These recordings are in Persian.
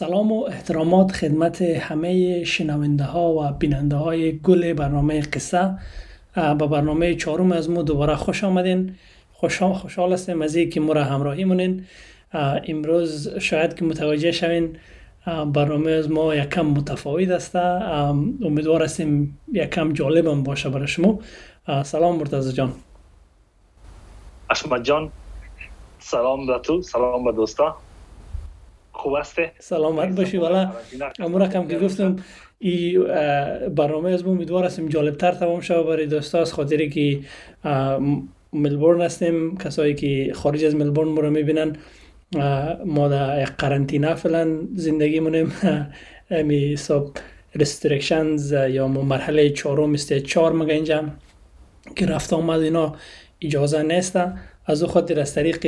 سلام و احترامات خدمت همه شنونده ها و بیننده های گل برنامه قصه. به برنامه چهارم از ما دوباره خوش آمدین. خوشحال خوشحال هستیم از که ما را همراهی مونین امروز شاید که متوجه شوین برنامه از ما یکم متفاوت است امیدوار هستیم یکم جالب هم باشه برای شما. سلام مرتضی جان. اشمت جان سلام به تو سلام به دوستا. خوب هسته سلامت باشی والا. امورا کم که گفتم ای برنامه از امیدوار هستیم جالب تر تمام شد برای دوستا از خاطری که ملبورن هستیم. کسایی که خارج از ملبورن ما رو می‌بینن ما در قرنطینه فعلا زندگی مونیم امی سب رستریکشنز یا مرحله چهارم است چهار مگه اینجا که رفت آمد اینا اجازه نیست. از او خاطر از طریق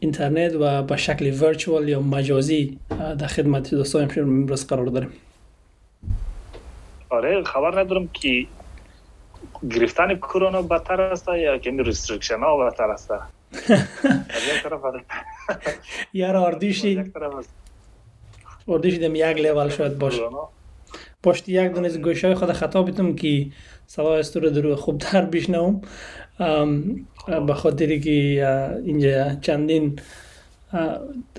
اینترنت و به شکل virtual یا مجازی در خدمت دوستان امروز قرار داریم. آره خبر ندارم که گرفتن کرونا بدتر است یا که restriction ها بدتر است؟ یار هردویشی هردویشی دم یک لیول شاید باشه. پشت یک دونه از گوشه خود خطا بیتم که صدا است رو درو خوب تر بشنوم به خاطری که اینجا چندین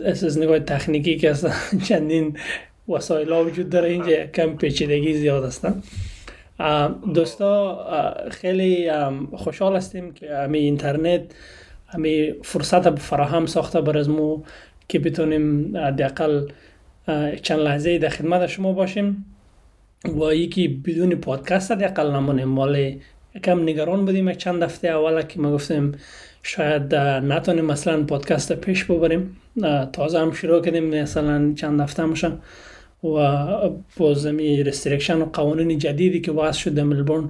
از نگاه تکنیکی که چندین وسایل ها وجود داره اینجا کم پیچیدگی زیاد هستن دوستا خیلی خوشحال هستیم که همی اینترنت همی فرصت فراهم ساخته بر از مو که بتونیم دقل چند لحظه در خدمت شما باشیم. و یکی بدون پادکست دقل نمونیم مال کم نگران بودیم یک چند هفته اول که ما گفتیم شاید نتونیم مثلا پادکست پیش ببریم. تازه هم شروع کردیم مثلا چند هفته میشه و بازمی رستریکشن و قوانین جدیدی که واسه شده ملبورن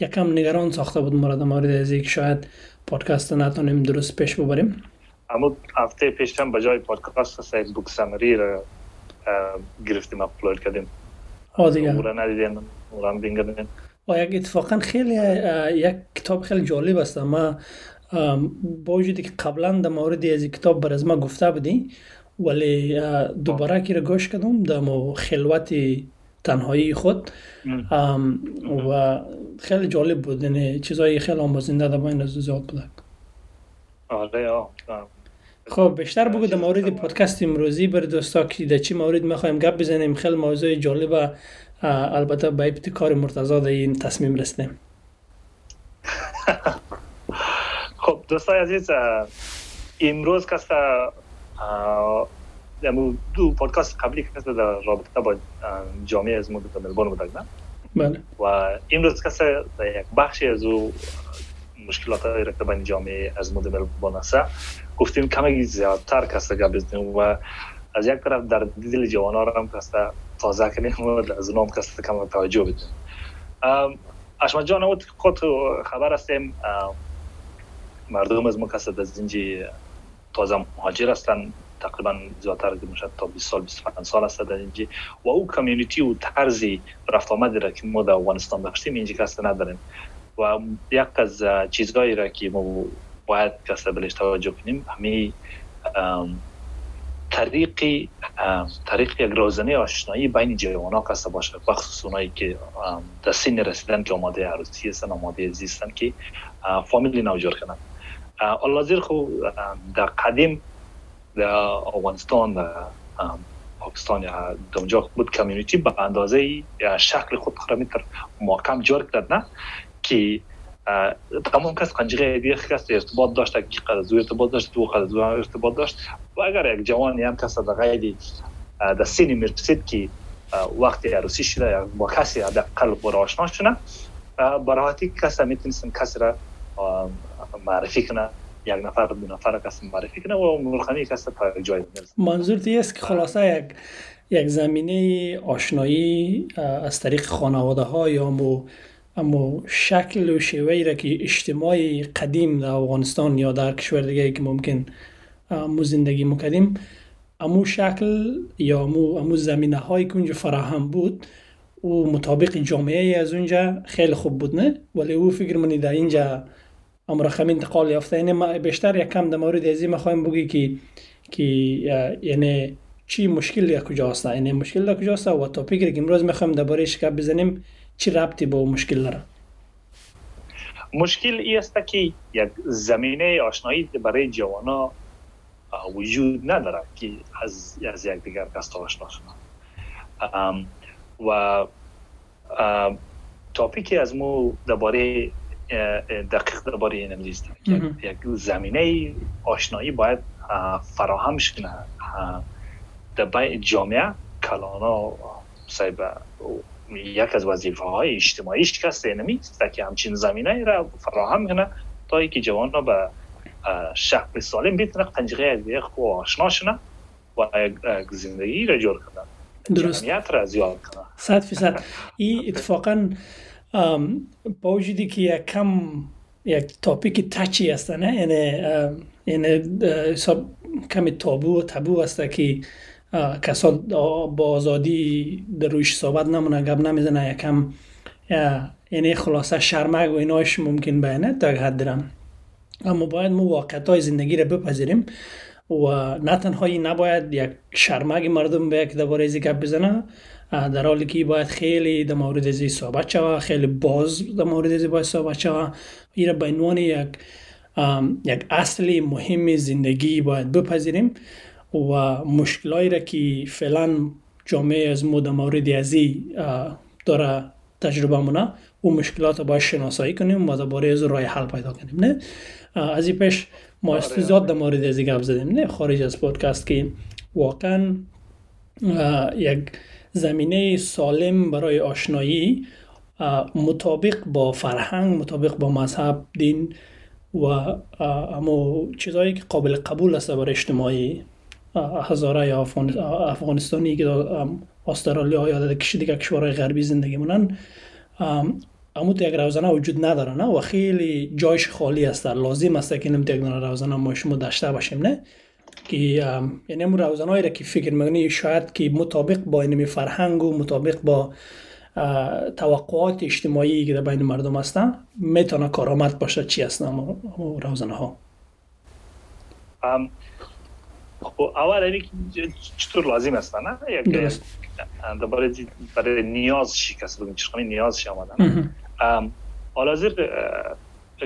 یکم نگران ساخته بود مورد مورد از که شاید پادکست نتونیم درست پیش ببریم. اما هفته پیش هم بجای پادکست سایت بوک سمری را گرفتیم اپلود کردیم. دیگه. اون را ندیدیم. اون را هم و یک اتفاقا خیلی یک کتاب خیلی جالب است. ما با وجودی که قبلا در مورد از کتاب بر از ما گفته بودی ولی دوباره که را گوش کردم در خلوت تنهایی خود. و خیلی جالب بود. یعنی چیزایی خیلی آموزنده در بین زیاد بوده. آره خب بیشتر بگو در مورد پادکست امروزی بر دوستا که در چی مورد می‌خوایم گپ بزنیم. خیلی موضوع جالب البته به ابتکار مرتضا در این تصمیم رسیدیم. خب دوستای عزیز امروز دمو دو پادکست قبلی که در رابطه با جامعه از مدت ملبورن بودن نه؟ بله. و امروز در یک بخشی از او مشکلات رکته بین جامعه از مدت ملبورن است. گفتیم کمی زیادتر کسته گپ بزنیم و از یک طرف در دل جوان ها هم کسته تازه کنیم و از اونام کسته کم توجه بدیم. اشمت جان خود خبر هستیم. مردم از ما کسته از اینجی تازه مهاجر هستن. تقریبا زیادتر می‌شد تا 20 سال 25 سال است در اینجا. و او کمیونیتی و طرز رفت آمد را که ما در افغانستان داشتیم اینجا کس نداریم. و یک از چیزهایی را که ما باید کس بهش توجه کنیم. همین طریق طریق یک روزنه آشنایی بین جوان ها کسته باشه بخصوص اونایی که در سین رسیدن که آماده عروسی هستن آماده زیستن که فامیلی نو جور کنن الازیر خو در قدیم در افغانستان در پاکستان یا اونجا بود کمیونیتی به اندازه شکل خود را میتر محکم جور کرد نه که تمام کس قنجقه دیگه کس ارتباط داشت که قد ارتباط داشت دو قد ارتباط داشت و اگر یک جوانی هم کس در غیر در سینی مرسید که وقتی عروسی شده یا با کسی در قلب برای آشنا شده براحتی کس می‌تونستن کسی را معرفی کنه یک نفر دو نفر کس معرفی کنه و مرخمی کس تا جای برسه منظور است که خلاصه یک یک زمینه آشنایی از طریق خانواده ها یا مو اما شکل و شیوهی را که اجتماعی قدیم در افغانستان یا در کشور دیگه که ممکن مو زندگی مکدیم امو شکل یا امو, امو زمینه های که اونجا فراهم بود و مطابق جامعه از اونجا خیلی خوب بود نه ولی او فکر منی در اینجا امر خم انتقال یافته یعنی بیشتر یک کم در مورد ازی می‌خوایم بگی که که یعنی چی مشکل در کجا هست این مشکل در کجا هست و تاپیکی که امروز می‌خوایم درباره شکاب بزنیم چی ربطی با مشکل داره؟ مشکل ای است که یک زمینه آشنایی برای جوانا وجود نداره که از از یک دیگر کس آشنا شدن و تاپیکی از مو درباره دقیق درباره این نیست یک زمینه آشنایی باید فراهم شکنه در جامعه کلانا صاحب یک از وظیفه های اجتماعیش کس اینمی که همچین زمینه را فراهم کنه تا که جوان ها به شکل سالم بتونه پنجره یک خوب آشنا شنه و یک زندگی را جور کنه. درست. جمعیت را زیاد کنه. صد فیصد. این اتفاقا با وجودی که یک کم یک تاپیک تچی است نه؟ یعنی یعنی حساب کمی تابو و تابو است که کسا با آزادی در رویش صحبت نمونه گپ نمی‌زنه یکم یعنی خلاصه شرمک و ایناش ممکن بیانه تا حد دارم اما باید مو واقعیت های زندگی را بپذیریم و نه تنها نباید یک شرمک مردم به یک درباره ازی گپ بزنه در حالی که باید خیلی در مورد ازی صحبت شوه خیلی باز در مورد ازی باید صحبت شوه. این به عنوان یک یک اصل مهم زندگی باید بپذیریم. و مشکلایی را که فعلا جامعه از مود مورد ازی داره تجربه مونه او مشکلات باید شناسایی کنیم و درباره از رای حل پیدا کنیم نه؟ از این پیش ما آره، استزاد در مورد ازی گپ زدیم نه؟ خارج از پودکست که واقعا یک زمینه سالم برای آشنایی مطابق با فرهنگ مطابق با مذهب دین و اما چیزهایی که قابل قبول است برای اجتماعی. هزاره افغانستانی که استرالیا یا کشی دیگه کشورهای غربی زندگی مونن اما یک روزانه وجود نداره نه؟ و خیلی جایش خالی است. لازم است که نمیت یک روزانه ما شما داشته باشیم نه؟ که یعنی امو روزانه را که فکر می‌کنی شاید که مطابق با اینمی فرهنگ و مطابق با توقعات اجتماعی که در بین مردم هستن می‌تونه کارآمد باشه. چی هستن روزانه ها خب اول اینی چطور لازم است نه یک برای برای نیاز شکست بگیم چشمی نیاز شی آمدن حالا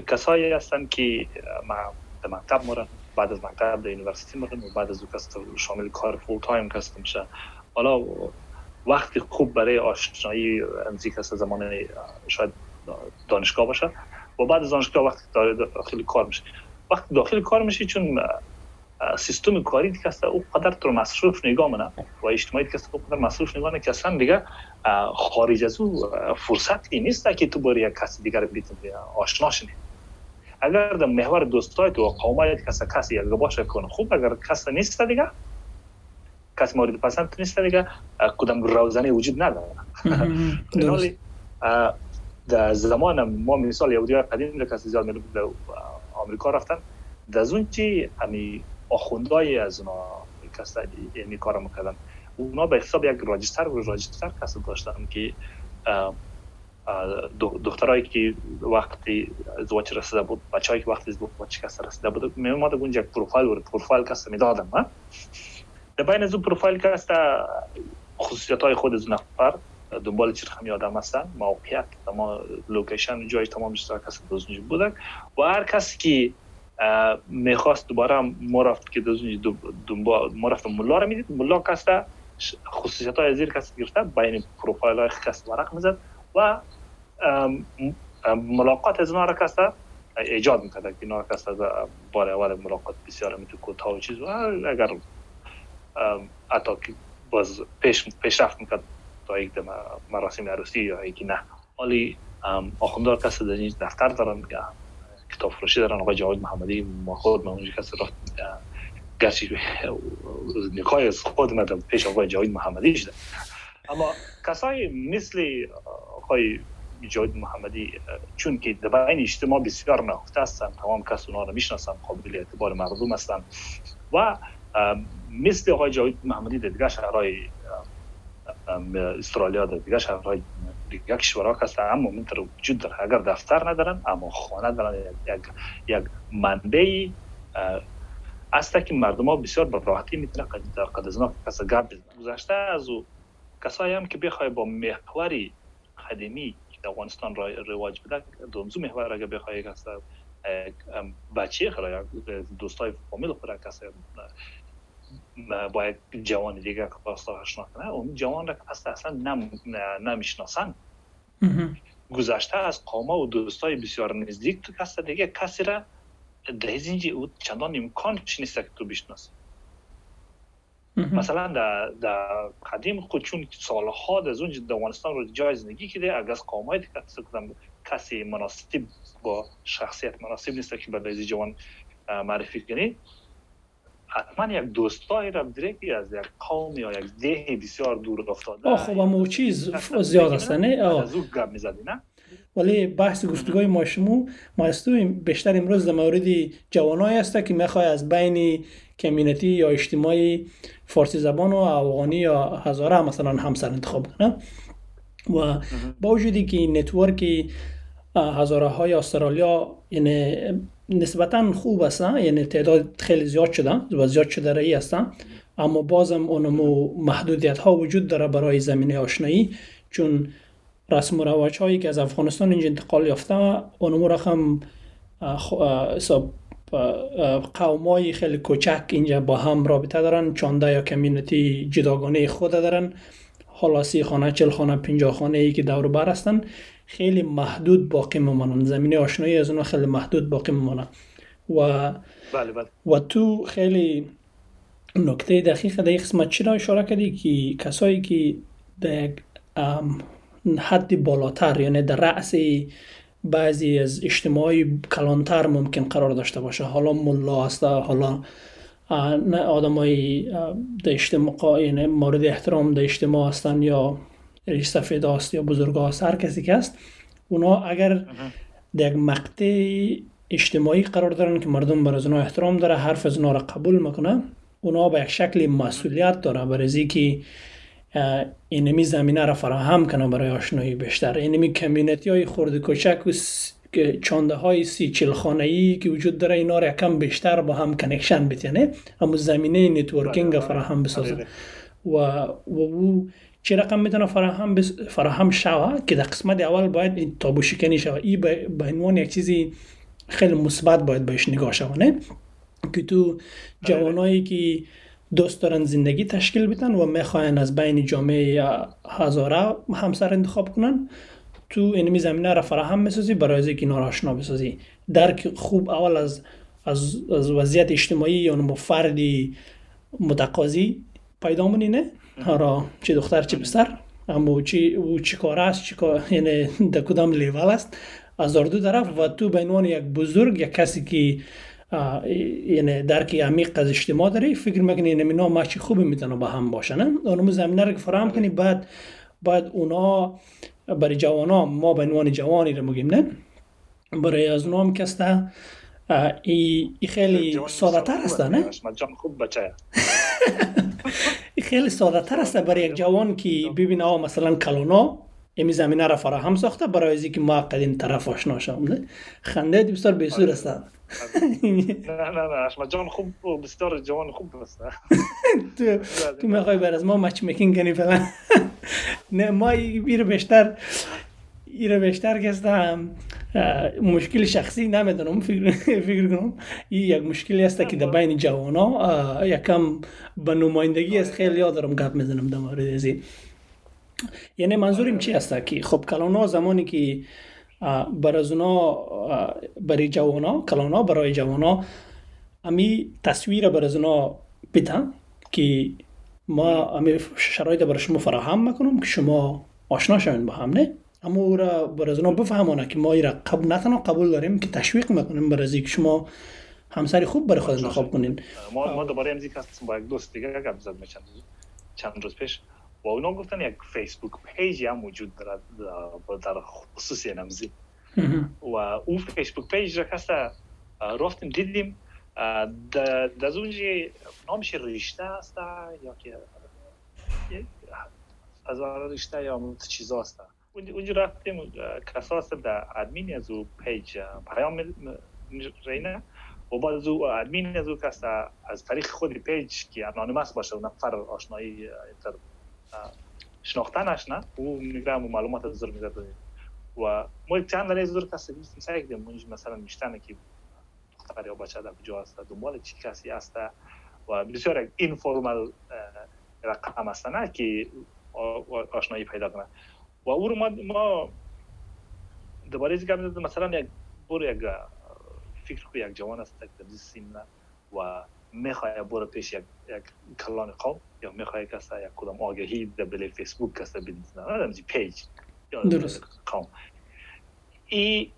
کسایی هستن که ما در مکتب مورن بعد از مکتب در یونیورسیتی مورن و بعد از او کس شامل کار فول تایم کس میشه حالا وقتی خوب برای آشنایی امزی کس زمان شاید دانشگاه باشه و بعد از دانشگاه وقتی داخل کار میشه وقتی داخل کار میشه چون سیستم کاری که است او قدر تو مصروف نگاه منه و اجتماعی که است او قدر مصروف نگاه که اصلا دیگه خارج از او فرصتی نیست که تو بری یک کسی دیگر بیتون آشنا شنی اگر در محور دوستای تو قومایت کس کسی یک باشه کنه خوب. اگر کس نیست دیگه کس مورد پسند نیست دیگه کدام روزنه وجود نداره. ولی در زمان ما مثال یهودی قدیم کسی زیاد آمریکا رفتن در اون چی امی آخوندهای از اونا کس این کار می‌کردن اونا به حساب یک راجستر و راجستر کس داشتن که دخترایی که وقتی ازدواج رسیده بود بچه‌ای که وقتی ازدواج کس رسیده بود می اومد اونجا یک پروفایل و پروفایل کس می‌دادم در بین از اون پروفایل کس خصوصیت های خود از نفر دنبال چرخ می آدم هستن؟ موقعیت تمام لوکیشن جای تمام کس دوزنج بودن و هر کسی که می‌خواست دوباره ما رفت که دنبال ما رفت ملا رو می‌دید. ملا کسته خصوصیت های زیر کسی گرفته بین پروفایل های کس ورق می‌زد و ملاقات از اونا را کسته ایجاد می‌کرده که اینا کسته بار اول ملاقات بسیار میتو کوتاه و چیز و اگر حتی که باز پیش پیشرفت می‌کرد تا یک مراسم عروسی یا یکی نه. حالی آخوندار کسی در دفتر دارن کتاب فروشی دارن. آقای جاوید محمدی ما خود من اونجا کسی رفت گرچه نکای از خود من پیش آقای جاوید محمدی شده اما کسایی مثل آقای جاوید محمدی چون که در بین اجتماع بسیار نهفته هستن تمام کس اونا رو می‌شناسن قابل اعتبار مردم هستن و مثل آقای جاوید محمدی در دیگه شهرهای استرالیا در دیگه شهرهای یک کشورها هستن اما منتر وجود داره اگر دفتر ندارن اما خانه دارن یک یک منبع است که مردم ها بسیار به راحتی می‌تونه قد از کس گپ گذشته از او کسایی هم که بخوای با محوری خدمی که افغانستان رواج بده دومزو محور اگر بخوای کس بچه خرا دوستای فامیل خورا کس با یک جوان دیگه که پاستا آشنا کنه اون جوان را که اصلا نم نمی‌شناسن. گذشته از قوما و دوستای بسیار نزدیک تو کس دیگه کسی را در زینجی او چندان امکان نیست که تو بشناسی. مثلا در, قدیم خود چون سالها در اونجا در افغانستان رو جای زندگی کرده اگر از دیگه کسی مناسب با شخصیت مناسب نیست که به جوان معرفی کنی حتما یک دوستایی را که از یک قوم یا یک ده بسیار دور افتاده. آه خب اما چیز زیاد است نه؟ از او گپ می‌زدی نه؟ ولی بحث گفتگوی ما شما ما بیشتر امروز در مورد جوانایی است که می‌خوای از بین کمیونیتی یا اجتماعی فارسی زبان و افغانی یا هزاره مثلا همسر انتخاب کنه. و با وجودی که نتورک هزاره های استرالیا یعنی نسبتا خوب هستن یعنی تعداد خیلی زیاد شده و زیاد شده رایی هستن. اما بازم اونمو محدودیت ها وجود داره برای زمینه آشنایی چون رسم و رواج هایی که از افغانستان اینجا انتقال یافته اونمو رقم حساب قومای خیلی کوچک اینجا با هم رابطه دارن چانده یا کمیونیتی جداگانه خود دارن. حالا سی خانه چل خانه پنجاه خانه ای که دور بر هستن خیلی محدود باقی میمانن زمینه آشنایی از اونها خیلی محدود باقی میمانن و بله بله. و تو خیلی نکته دقیق در قسمت چی را اشاره کردی؟ که کسایی که در حد بالاتر یعنی در رأس بعضی از اجتماعی کلانتر ممکن قرار داشته باشه. حالا ملا هسته حالا نه آدم های در اجتماع یعنی مورد احترام در اجتماع هستن یا ریش سفید هست یا بزرگ هست. هر کسی که هست اونا اگر در یک مقطع اجتماعی قرار دارن که مردم بر از اونا احترام داره حرف از اونا را قبول می‌کنه اونا به یک شکل مسئولیت داره. برای که اینمی زمینه را فراهم کنه برای آشنایی بیشتر. اینمی community های خورد کوچک و چانده های سی چل خانه ای که وجود داره اینا را کم بیشتر با هم connection بتینه. اما زمینه networking بله، بله. فراهم بسازه. بله، و و او چه رقم می‌تونه فراهم بس... فراهم شوه؟ که در قسمت اول باید این تابو شکنی شوه. این به عنوان یک چیزی خیلی مثبت باید بهش نگاه شوه نه؟ که تو جوانایی که دوست دارن زندگی تشکیل بدن و می‌خواین از بین جامعه هزاره همسر انتخاب کنن تو اینمی زمینه را فراهم می‌سازی برای از اینکه آشنا بسازی. درک خوب اول از از, از وضعیت اجتماعی یا فردی متقاضی پیدا نه؟ آره چه دختر چه پسر اما چی او چی کار است چی کار یعنی در کدام لیول است؟ از دو طرف و تو به عنوان یک بزرگ یک کسی که یعنی درک عمیق از اجتماع داری فکر می‌کنی این اینا ماشی خوبی می‌تونه با هم باشن اونم زمینه رو فراهم کنی بعد بعد اونا برای جوان ما به عنوان جوانی رو میگیم نه؟ برای از اونا هم کسته ای, ای خیلی ساده تر است نه؟ خوب بچه خیلی ساده تر است برای یک جوان که ببینه مثلا کلونا امی زمینه را فراهم ساخته برای از اینکه ما قدیم طرف آشنا شوم خنده بسیار بسور است نه نه نه اشما جان خوب بسیار جوان خوب است تو تو می‌خوای بر از ما مچ میکینگ کنی فلان نه ما ایره بیشتر ایره بیشتر گستم مشکل شخصی نمی‌دونم فکر فکر کنم این یک مشکلی است که در بین جوانا یکم به نمایندگی از خیلی ها دارم گپ می‌زنم در مورد ازی یعنی منظورم چی است که خب کلانا زمانی که بر از اونا برای جوانا کلانا برای جوانا امی تصویر بر از اونا بیتن که ما امی شرایط برای شما فراهم می‌کنم که شما آشنا شوین با هم نه؟ اما او را بر از بفهمانه که ما ای را قبول نه تنها قبول داریم که تشویق می‌کنیم بر از شما همسری خوب برای خود انتخاب کنین. ما ما دوباره امروز هستیم با یک دوست دیگه گپ زد چند روز پیش؟ و اونا گفتن یک Facebook page هم وجود دارد در خصوصی نمزی. و او Facebook page را کسته رفتیم دیدیم در اونجا نامش رشته است یا که از رشته یا چیزا است اونجا رفتیم کساس در ادمین از او پیج پیام رینه و باز او ادمین از او کس از طریق خود پیج که انانیمس باشه و نفر آشنایی شناختنش نه او میگه معلومات از میده و ما چند دلیل زور کسی سعی کردیم مثلا میشتنه که دختر یا بچه در کجا هست دنبال چی کسی هست و بسیار این فرمال رقم هست نه که آشنایی پیدا کنه. و او رو ما, ما دوباره از مثلا یک برو یک فکر کو یک جوان است در سین و می‌خواه برو پیش یک, یک کلان قوم. یا می‌خواه کسا یک کدام آگهی در بلی فیسبوک کسا بدید نه پیج. درست. قوم ای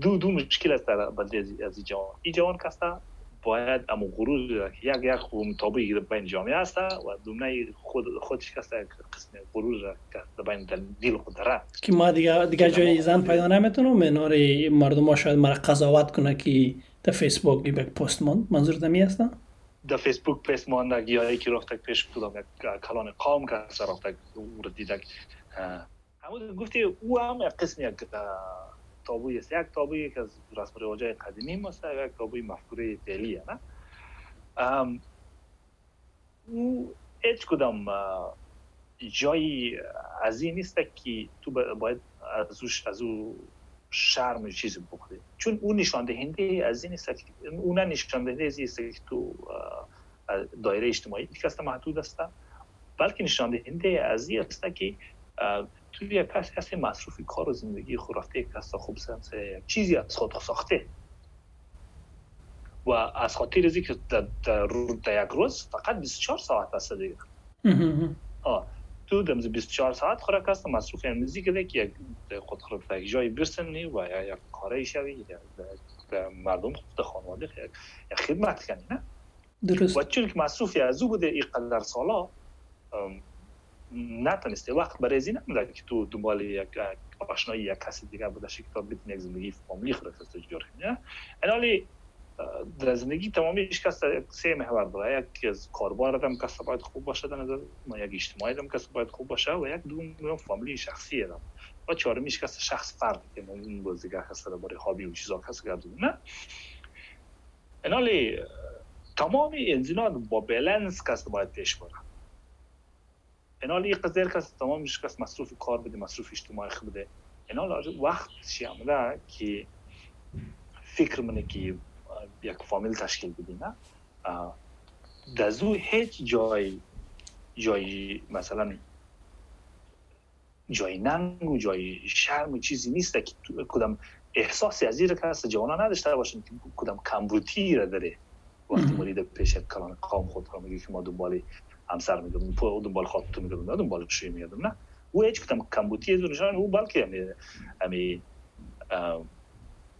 دو دو مشکل است در بدلی از این جوان. این جوان کسا باید اما غرور یک یک مطابقی در بین جامعه است و دومنه خود خودش کسا قسم غرور در بین دل خود داره. که ما دیگه دیگه جای زن پیدا نمی‌تونم منار مردم ها شاید مرا قضاوت کنه که در فیسبوک یک پست ماند. منظور دمی است در فیسبوک پست ماند یا که رفته پیش کدام کلان قوم کسا رفته او رو همون گفتی او هم یک قسم یک تابوی است. یک تابوی که از رسم رواج قدیمی ماست یک تابوی مفکوره فعلیه نه؟ او هیچ کدام جایی از این نیست که تو باید از او از او شرم چیزی بکنه چون اون نشان دهنده از این نیست که اون نشان دهنده از این که تو دایره اجتماعی که محدود است بلکه نشان دهنده از این است که توی یک کسی هست مصروفی کار و زندگی خود رفته یک کس خوب سنسه چیزی از خود ساخته. و از خاطر از که در, در, یک روز فقط 24 ساعت هست دیگه. آه. تو دم 24 ساعت خورا کس مصروف امروزی که که یک خود خود یک جایی برسنی و یا یک کاری شوی مردم خود خانواده یک خدمت کنی نه؟ درست. و چون که مصروفی از او بوده اینقدر سالا نتونسته. وقت برای این نمیده که تو دنبال یک آشنایی یک کسی دیگه بوده که تا بتونی یک زندگی فامیلی خود جور کنی حالی در زندگی تمامیش کس سه محور داره. یک از کاربار هم کس باید خوب باشه در نظر ما یک اجتماعی هم کس باید خوب باشه و یک دوم فامیلی شخصی هم. و چهارمیش کس شخص فرد که این بازیگر کس برای هابی و چیزا کس گردون نه. حالی تمام این با بلنس کس باید پیش بره این قضیه کس تمامش کس مصروف کار بده مصروف اجتماعی بده. اینال وقت چی آمده که فکر منه که یک فامیل تشکیل بدی نه؟ دزو هیچ جای جای مثلا جای ننگ و جای شرم و چیزی نیست که کدام احساسی از این کس جوانا نداشته باشن که کدام کمبوتی را داره. وقتی مرید پیش کلان قوم خود را میگه که ما دنبال همسر می‌دادم پو دنبال خاطر می‌دادم نه دنبال شوی می‌دادم نه؟ او هیچ کدام کمبوتی از نشان او بلکه همی همی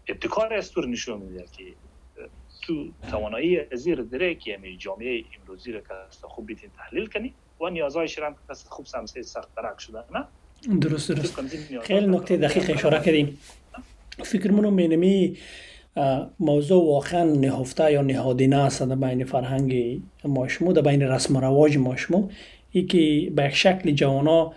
ابتکار استور نشون میده که تو توانایی ازیر داره که همی جامعه امروزی رو که خوب بیتین تحلیل کنی و نیازهای هم که خوب سمسه سخت ترک شده نه؟ درست درست. خیلی نکته دقیق اشاره کردیم فکر منو مینمی موضوع واقعا نهفته یا نهادینه است در بین فرهنگ ماشمو در بین رسم و رواج ماشمو. ای که به شکل جوانا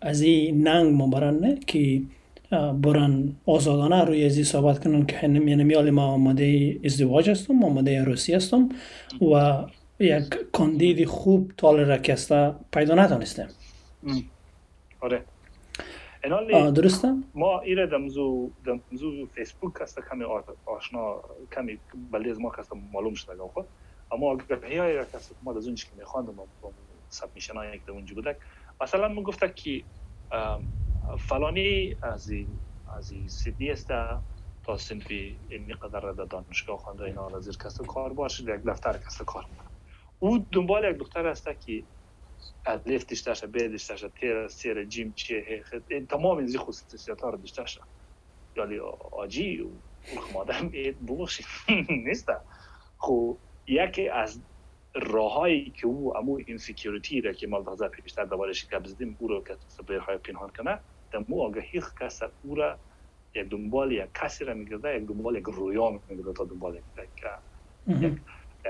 از این ننگ مبرن که برن آزادانه روی ازی صحبت کنن که یعنی ما آماده ازدواج هستم آماده عروسی هستم و یک کاندید خوب تال رکسته پیدا نتانستم آره. درسته؟ ما ایره دمزو دمزو فیسبوک هست کمی آشنا کمی بلدی از ما هست معلوم شده خود اما اگر هی کس ما از اونش که میخواندم با سبمیشن های یک اونجا بودک. مثلا من گفته که فلانی از از سیدنی است. تا سنفی این قدر در دانشگاه خوانده اینا از زیر کس کار باشه یک دفتر کس کار او دنبال یک دختر است که الف داشته ب داشته تیر سیر جیم چه تمام این خصوصیات ها رو داشته یعنی آجی و خمادم بوشی نیست. خب یکی از راههایی که او امو اینسیکیوریتی را که مال پیشتر دوباره که بزدیم او رو که های پنهان کنه دمو آگهی کس او را یک دنبال یک کسی را میگرده یک دنبال یک رویا میگرده تا دنبال یک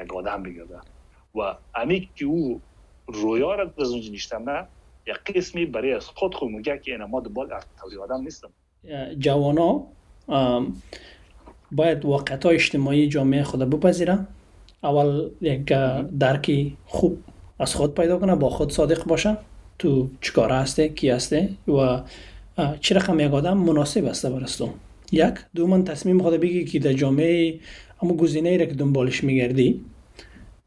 یک آدم میگرده. و امی که او رویا را از اونجا نه یک قسمی برای از خود خود میگه که اینا ما دنبال توری آدم نیستم. جوانا باید واقعیت اجتماعی جامعه خود بپذیره اول یک درکی خوب از خود پیدا کنه با خود صادق باشه تو چیکار هسته کی هسته و چه رقم یک آدم مناسب است برست تو یک. دو من تصمیم خود بگی که در جامعه اما گزینه ای را که دنبالش میگردی.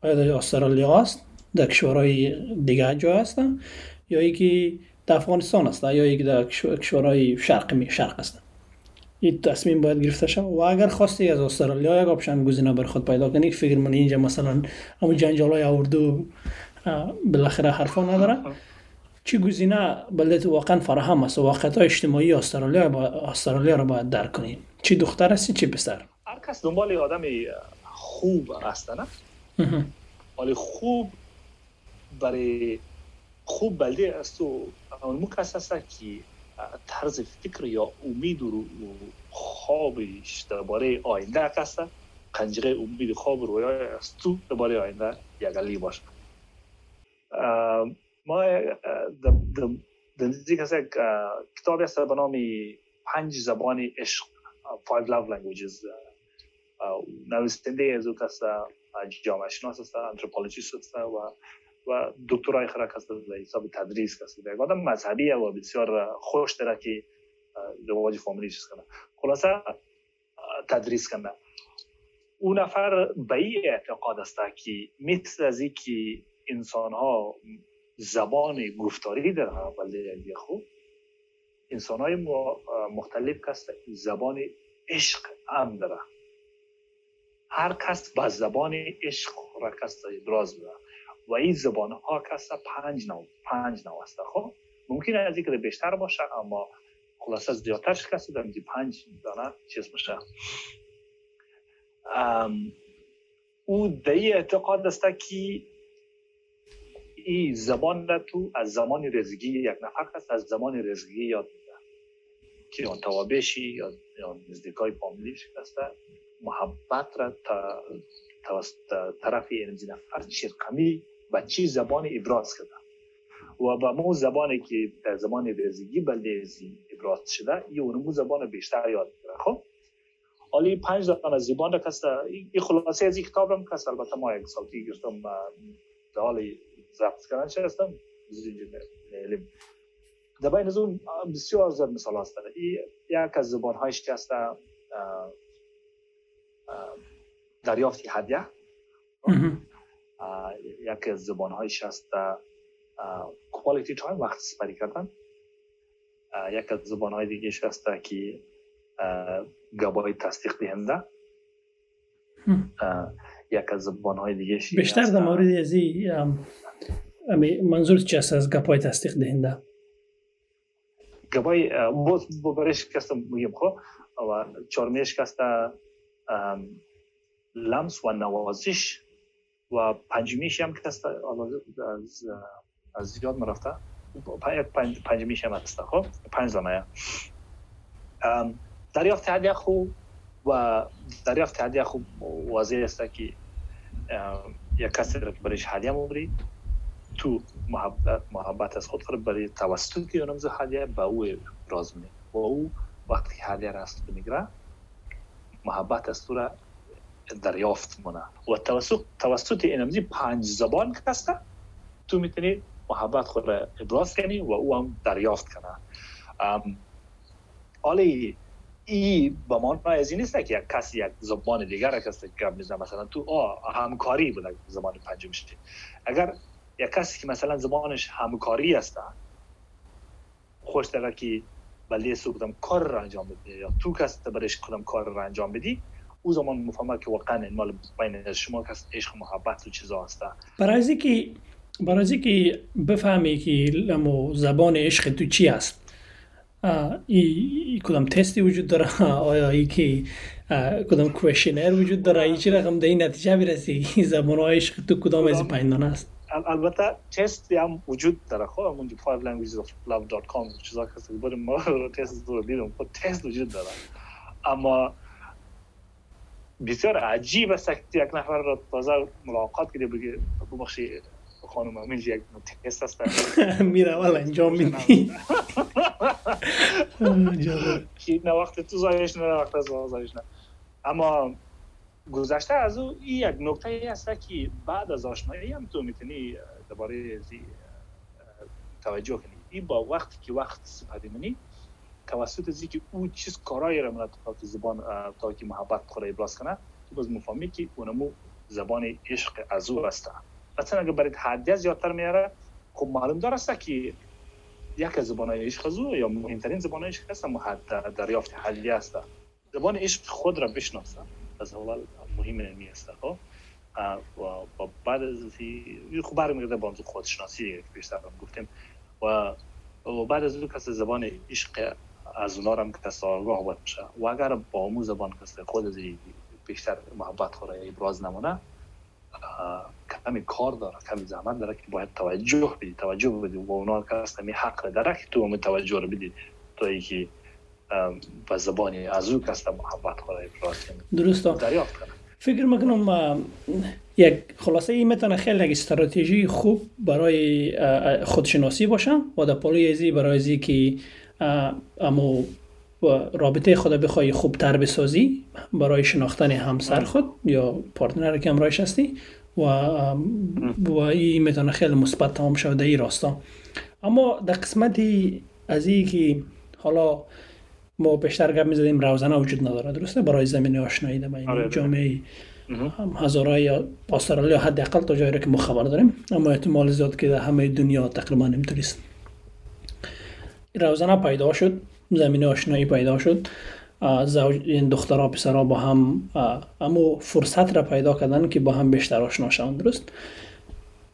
آیا در استرالیا است در کشورهای دیگه جا هست یا یکی در افغانستان است یا یکی در کشورهای شرق شرق است. این تصمیم باید گرفته شد و اگر خواستی از استرالیا یک آپشن گزینه بر خود پیدا کنی فکر من اینجا مثلا همون جنجال های اردو بالاخره حرفا نداره. چی گزینه بلده تو واقعا فراهم است و واقعیت اجتماعی استرالیا با استرالیا رو باید درک کنی چی دختر هستی چی پسر؟ هر کس دنبال آدم خوب هست نه؟ ولی خوب برای خوب بلده است و اون کس هست که طرز فکر یا امید و خوابش درباره آینده هست قنجره امید خواب رویای است. تو درباره آینده یگلی باشه. ما در نزدیک هست یک کتابی هست به نام پنج زبان عشق Five Love Languages نویسنده او کس جامعه شناس است anthropologist است و و دکترای خرک هست در حساب تدریس کسی یک آدم مذهبی و بسیار خوش داره که رواج فامیلی چیز کنه. خلاصه تدریس کنه. اون نفر به این اعتقاد است که مثل از که انسان ها زبان گفتاری دارن ولی خوب. انسان های مختلف کس زبان عشق هم داره هر کس به زبان عشق را کس ابراز میده و این زبان ها کس پنج نو پنج نو است. خب ممکن از اینکه بیشتر باشه اما خلاصه زیادترش کسی در پنج دانه چیز میشه. او دی اعتقاد است که این زبان را تو از زمان رزگی یک نفر هست از زمان رزگی یاد میده. که اون توابشی یا, یا نزدیکای فامیلیش هست محبت را تا طرف این نفر چرقمی به چی زبان ابراز کرده. و به مو زبانی که در زمان رزگی بلدیزی ابراز شده یه اونمو زبان بیشتر یاد می‌گیره خب؟ حالی پنج دانه زبان را کسته. این خلاصه از این کتاب هم کست البته ما یک سال گرفتم در حال ضبط کردن چه هستم علم در بین از اون بسیار زیاد مثال هست یک از زبان هایش که هست دریافتی هدیه یک از زبان هایش هست quality time وقت سپری کردن یک از زبان های دیگه هست که گواهی تصدیق دهنده یک از زبان های دیگه بیشتر در مورد از منظور چی است از گواهی تصدیق دهنده؟ گواهی باز برش کستم میگم خب؟ و چهارمیش کسته لمس و نوازش و پنجمیش هم کست از از زیاد مرفته. پنج پنجمیش هم هست خب؟ پنج زمایه دریافت هدیه خوب و دریافت هدیه خوب واضح است که یک کسی را که برایش هدیه مبری. تو محبت محبت از خود خود برای توسط که اونم هدیه به او راز می و او وقتی هدیه را از می‌گیره محبت از تو را دریافت مونه و توسط توسط اینمزی پنج زبان کسته تو می‌تونی محبت خود را ابراز کنی و او هم دریافت کنه. حالی ای به معنی از این نیست که یک کسی یک زبان دیگر را کسی که مثلا تو آه همکاری بوده زبان پنجم شده اگر یک کسی که مثلا زبانش همکاری است خوش داره که بله سو کدام کار را انجام بده یا تو کس برش کدام کار را انجام بدی او زمان مفهمه که واقعا مال بین شما کس عشق محبت و چیزا هست. برای که برای که بفهمی که زبان عشق تو چی است ای کدام تستی وجود داره؟ آیا ای که کدام کوشنر وجود داره؟ ای چی رقم در این نتیجه برسی این زبان عشق تو کدام از پیندان است البته تست هم وجود داره. خب اونجا five languages of love.com چیزا که بریم ما تست رو دیدم. خب تست وجود داره. اما بسیار عجیب است که یک نفر را تازه ملاقات کرده بگه ببخشی خانم همین یک تست است میره اول انجام میدی. نه وقت تو زایش نه وقت از زایش نه. اما گذشته از او این یک نکته است که بعد از آشنایی هم تو می‌تونی درباره توجه کنی. این با وقتی که وقت سپری منی توسط از که او چیز کارایی را من تا زبان تا که محبت خود ابراز کنه تو باز مفهمی که اونمو زبان عشق از او است. مثلا اگر برای حدی زیادتر میاره خب معلوم داره که یک از زبان عشق از او یا مهمترین زبان عشق است محد دریافت حدی است. زبان عشق خود را بشناسه. از اول مهم نمی است خب؟ و بعد از خب برمیگرده با خودشناسی بیشتر گفتیم. و بعد از اون کسی زبان عشق از اونا هم کسی آگاه باشه و اگر با امو زبان کسی خود از بیشتر محبت خوره ابراز نمونه کمی کار داره کمی زحمت داره که باید توجه بدی توجه بدی. و اونا کسی می حق داره که تو هم توجه رو بدی. تا که به زبانی از او کسی محبت خوره ابراز کنی درسته دریافت کنه. فکر می‌کنم یک خلاصه ای می‌تونه خیلی یک استراتژی خوب برای خودشناسی باشه و در پالوی ازی برای ازی که اما رابطه خود بخوای خوبتر بسازی برای شناختن همسر خود یا پارتنر که همراهش هستی و و این می‌تونه خیلی مثبت تمام شده ای راستا. اما در قسمتی از ای که حالا ما بیشتر گپ می‌زدیم روزانه وجود نداره. درسته؟ برای زمین آشنایی در آره جامعه هزارای استرالیا حداقل تا جایی که ما خبر داریم. اما احتمال زیاد که در همه دنیا تقریبا اینطوری است. روزانه پیدا شد زمین آشنایی پیدا شد. زوج این دخترها پسرها با هم اما فرصت را پیدا کردن که با هم بیشتر آشنا شوند. درست؟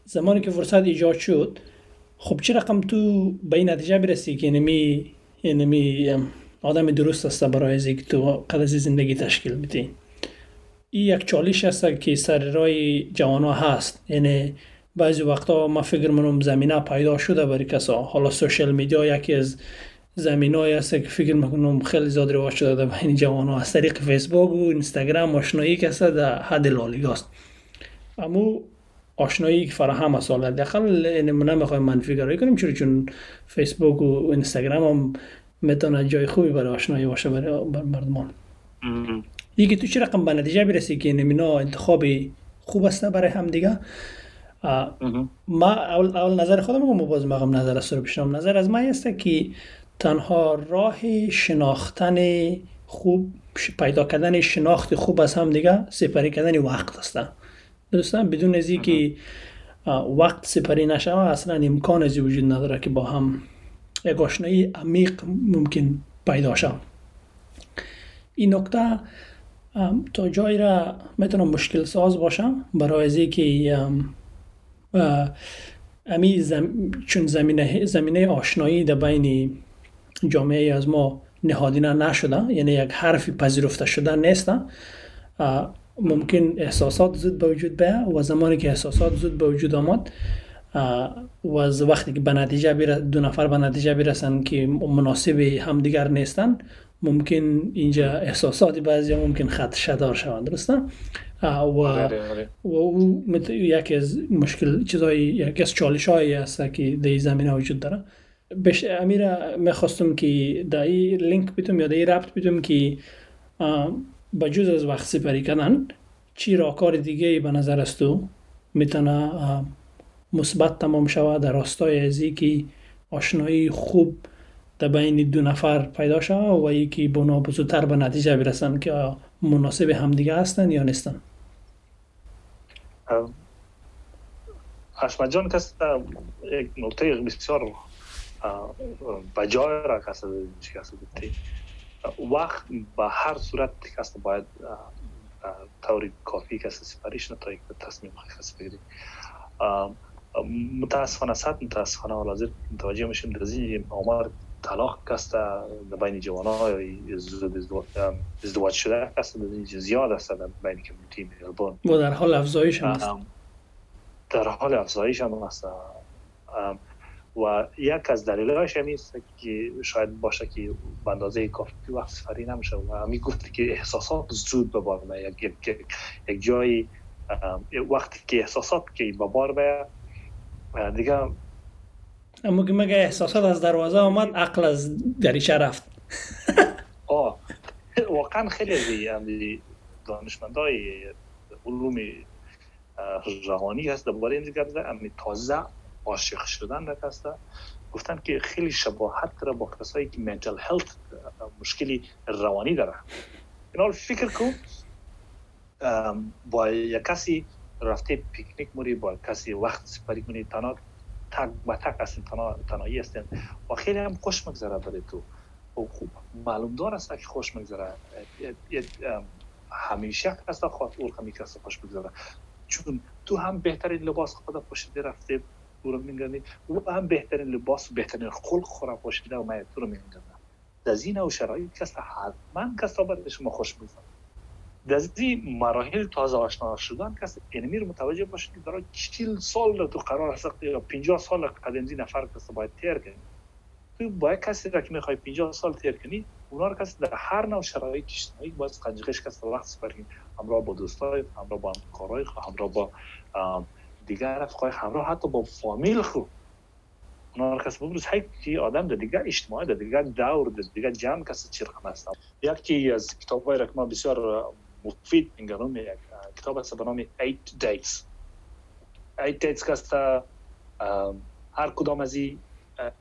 زمانی که فرصت ایجاد شد خب چه رقم تو به این نتیجه برسی که نمی نمی آدم درست است برای از تو قدسی زندگی تشکیل بدی این یک چالش است که سر رای جوان هست. یعنی بعضی وقتا ما فکر منم زمینه پیدا شده برای کسا. حالا سوشل میدیا یکی از زمین های هست که فکر می‌کنم خیلی زیاد رواج شده در بین جوان ها از طریق فیسبوک و اینستاگرام آشنایی کسا در حد لالیگاست اما آشنایی که فراهم است. حالا داخل نمی‌خوایم منفی گرایی کنیم چرا؟ چون فیسبوک و اینستاگرام هم می‌تونه جای خوبی برای آشنایی باشه برای مردمان. یکی تو چه رقم به نتیجه برسی که نمینا انتخاب خوب است برای هم دیگه. ما اول, اول نظر خودم میگم باز مقام نظر است رو پیشنم نظر از ما است که تنها راه شناختن خوب پیدا کردن شناخت خوب از هم دیگه سپری کردن وقت است. درسته؟ بدون از که وقت سپری نشه اصلا امکان ازی وجود نداره که با هم یک آشنایی عمیق ممکن پیدا شد این نکته تا جایی را می‌تونم مشکل ساز باشم برای از که امی زم... چون زمینه, زمینه آشنایی در بین جامعه از ما نهادینه نشده یعنی یک حرفی پذیرفته شده نیست ممکن احساسات زود به وجود بیه و زمانی که احساسات زود به وجود آمد و از وقتی که به نتیجه دو نفر به نتیجه برسن که مناسب همدیگر نیستن ممکن اینجا احساسات بعضی ممکن خدشه دار شوند درسته؟ و آره، آره. و او یکی از مشکل چیزای یکی از چالش هایی است که در زمینه وجود داره. بش امیر می‌خواستم که در این لینک بیتم یا در این ربط بیتم که با جز از وقت سپری کردن چی راکار دیگه به نظر است تو؟ می‌تونه مثبت تمام شود در راستای ازی که آشنایی خوب در بین دو نفر پیدا شود و یکی بنا زودتر به نتیجه برسن که مناسب همدیگه هستن یا نیستن احمد جان کس یک نکته بسیار بجای را کس وقت به هر صورت کس باید طوری کافی کس سپریش نتایی که تصمیم کس بگیری متاسفانه صد متاسفانه حاضر متوجه میشیم در این آمار طلاق کسته در بین جوان های ازدواج شده کسته در زیاد است در بین کمیونیتی ملبورن و در حال افزایش هم است در حال افزایش هم است و یک از دلایلش هم است که شاید باشه که به اندازه کافی وقت سفری نمیشه و همی گفتی که احساسات زود به بار یک, یک, یک جایی وقتی که احساسات که به بار دیگه اما که مگه احساسات از دروازه آمد عقل از دریچه رفت؟ آه واقعا خیلی از دانشمندای علوم روانی هست. درباره این گپ امی تازه عاشق شدن را هست گفتن که خیلی شباهت داره با کسایی که منتل هلت مشکلی روانی داره. این فکر کن. با یک کسی رفته پیکنیک موری با کسی وقت سپری کنی تنها تک به تک هستین تنهایی هستین و خیلی هم خوش مگذره برای تو. و خوب معلوم دار است که خوش مگذره همیشه کسا خواهد اور همی کسا خوش بگذره چون تو هم بهترین لباس خود پوشیده رفته تو رو میگردی و هم بهترین لباس و بهترین خلق خورا پوشیده و من تو رو میگردم در این و شرایط کسا حتما کسا برای شما خوش بگذره در این مراحل تازه آشنا شدن کس اینمی رو متوجه باشید که برای 40 سال تو قرار هست یا 50 سال قدمزی نفر کس باید تیر کنی. تو باید کسی را که می‌خوای 50 سال تیر کنی اونا رو کسی در هر نوع شرایط اجتماعی باید قنجقش کس وقت سپری همراه با دوستای همراه با همکارای همراه با دیگر رفقای همراه حتی با فامیل خو. اونا رو کس ببرز. هی آدم در دیگر اجتماعی در دیگر دور در دیگر جمع کسی چرخم هستم یکی از کتاب را که ما بسیار مفید میگم یک کتاب است به نام 8 dates 8 dates که هر کدام از این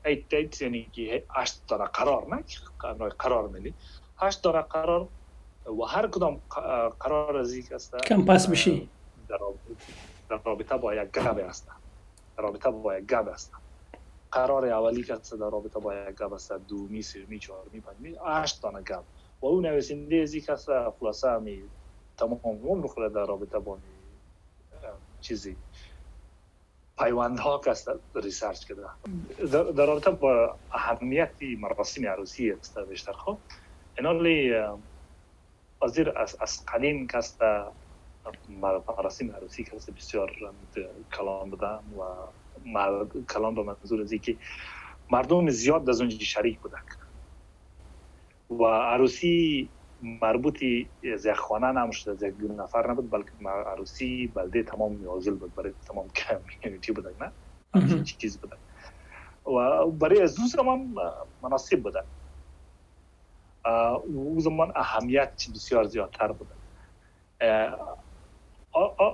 8 dates یعنی که 8 داره قرار نه قرار میلی 8 داره قرار و هر کدام قرار از این است کم پس بشی در رابطه با یک گب است. در رابطه با یک گب است. قرار اولی که در رابطه با یک گب است دومی سومی چهارمی پنجمی 8 دانه گب و اون نویسنده از یک کس خلاصه همی تمام عمر خود در رابطه با چیزی. پیوند ها کس research کرده. در رابطه با اهمیت مراسم عروسی است بیشتر خب. اینالی ازیر از, از قدیم کس مراسم عروسی کس بسیار کلام بودن و کلام به منظور از که مردم زیاد از اونجا شریک بودن و عروسی مربوطی از یک خانه نمشد از یک نفر نبود بلکه عروسی بلده تمام میازل بود برای تمام کمیونیتی بود نه؟ چیز بود و برای از دو زمان مناسب بود او زمان اهمیت بسیار زیادتر بود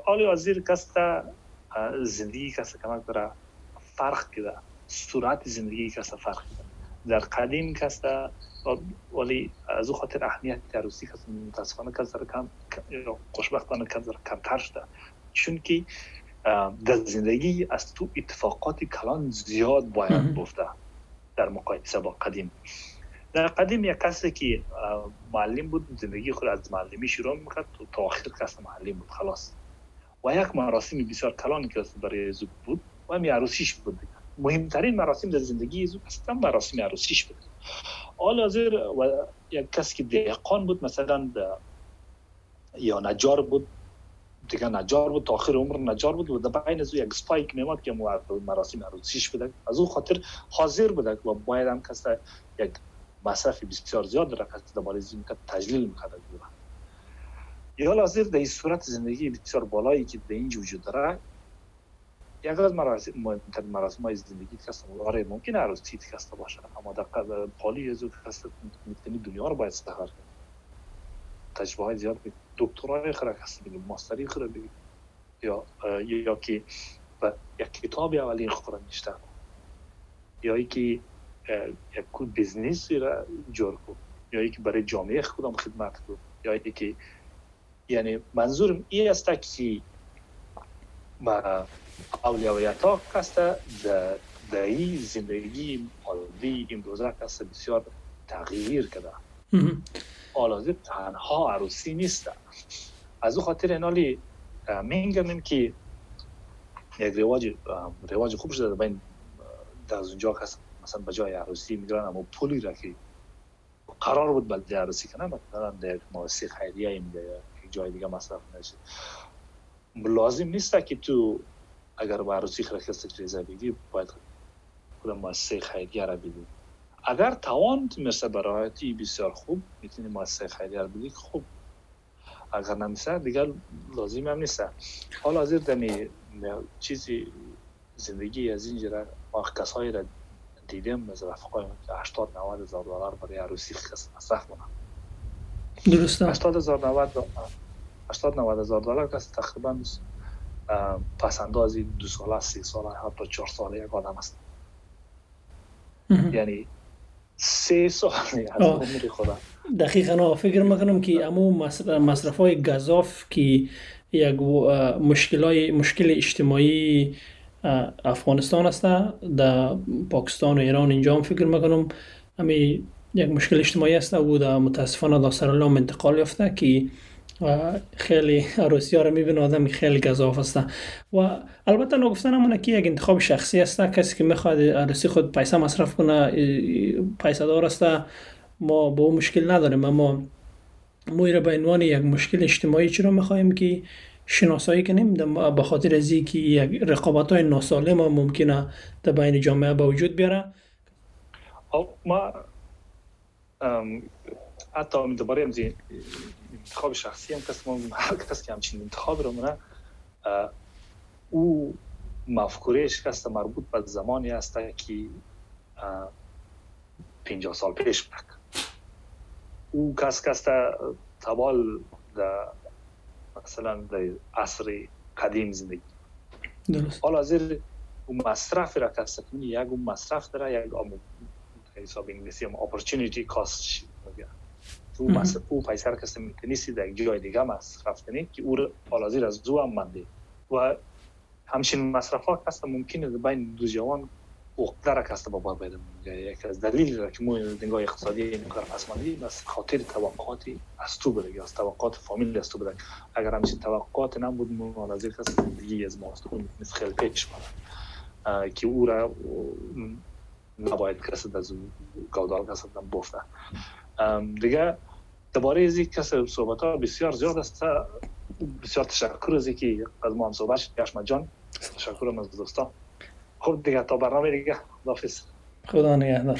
آلی وزیر کستا زندگی کستا کمک برای فرق کرده صورت زندگی کستا فرق در قدیم کستا ولی از او خاطر اهمیت عروسی که متاسفانه کس در کم خوشبختانه کس در کمتر شده. چون که در زندگی از تو اتفاقات کلان زیاد باید بفته در مقایسه با قدیم. در قدیم یک کسی که معلم بود زندگی خود از معلمی شروع می‌کرد تا آخر کس معلم بود خلاص. و یک مراسم بسیار کلان که برای زود بود و همی عروسیش بود. مهمترین مراسم در زندگی زود اصلا مراسم عروسیش بود. حال حاضر و یک کسی که دهقان بود مثلا یا نجار بود دیگه نجار بود تا آخر عمر نجار بود و در بین از یک سپایک میماد که مراسم عروسیش بوده از اون خاطر حاضر بوده و باید هم کسی یک مصرف بسیار زیاد را کسی در باره که تجلیل می‌کرده یا حاضر در صورت زندگی بسیار بالایی که در اینجا وجود داره یک از مراسم مهمتر مراسم های زندگی کست آره ممکن عروس چیت کسته باشه اما در پالی کست می‌تونی دنیا رو باید سفر کنی. تجربه های زیاد بگید دکترای خرا کست بگید ماستری خرا بگید یا یا که یک کتاب اولی خورا نشته یا ای که یک business را جور کن. یا ای که برای جامعه خودم خدمت کن. یا ای که یعنی منظورم این است که با اولویت ها کست در این زندگی مادی امروزه کست بسیار تغییر کرده. حالا تنها عروسی نیست. از او خاطر اینالی میگم که یک رواج رواج خوب شده بین در اونجا کس مثلا به جای عروسی میگرن اما پولی را که قرار بود بلده عروسی کنه مثلا در یک مؤسسه خیریه این یک جای دیگه مصرف نشه لازم نیست که تو اگر با عروسی خرکست جایزه بگی باید کدام مؤسسه خیریه را بدی اگر توان مثل برایتی بسیار خوب می‌تونی مؤسسه خیریه را بدی خوب. اگر نمیشه دیگر لازم هم نیست. حال حاضر دمی چیزی زندگی از اینجا وقت کسایی را دیدم از رفقای که 80 90 هزار دلار برای عروسی مصرف کنم درسته. 80 هزار 90 80 90 هزار دلار کس تقریبا پس اندازی دو ساله سه ساله حتی چهار ساله یک آدم است. یعنی سه سال از عمر خدا دقیقا فکر می‌کنم که امو مصرف های گذاف که یک مشکل مشکل اجتماعی افغانستان است در پاکستان و ایران اینجا هم فکر می‌کنم امی یک مشکل اجتماعی است و در متاسفانه در سرالام انتقال یافته که خیلی عروسی ها رو آدم خیلی گذاف است و البته نگفتن همونه که یک انتخاب شخصی است کسی که می‌خواد عروسی خود پیسه مصرف کنه پیسه دار است ما با اون مشکل نداریم. اما ما را به عنوان یک مشکل اجتماعی چرا می‌خوایم که شناسایی کنیم؟ به خاطر از که یک رقابت های ناسالم ممکنه در بین جامعه به وجود بیاره. ما حتی دوباره انتخاب شخصی هم کسی هر کسی که همچین انتخاب رو منه او مفکورش کست مربوط به زمانی است که 50 سال پیش بک او کس کس تبال در مثلا در عصر قدیم زندگی. درست. حالا زیر او مصرف را کس یک او مصرف داره یک حساب انگلیسی هم opportunity cost او مصرف او پیسر کس میتونیستی در جای دیگه مصرف کنی که او حالا از دو هم منده و همچین مصرف ها کس ممکنه بین دو جوان وقتره کسته با باید یک از دلیل را که مو نگاه اقتصادی این کار پسماندی بس خاطر توقعاتی از تو بده از توقعات فامیل از تو بده. اگر همچین توقعات نبود مو نظیر کس زندگی از ماست مثل خیلی پیش کنه که او را نباید کسی از گودال کسی بفته. دیگه درباره ازی کس صحبت ها بسیار زیاد است. بسیار تشکر از که از ما هم صحبت شد جان. تشکر از دوستان. خب دیگه تا برنامه دیگه. خداحافظ خدا نگهدار.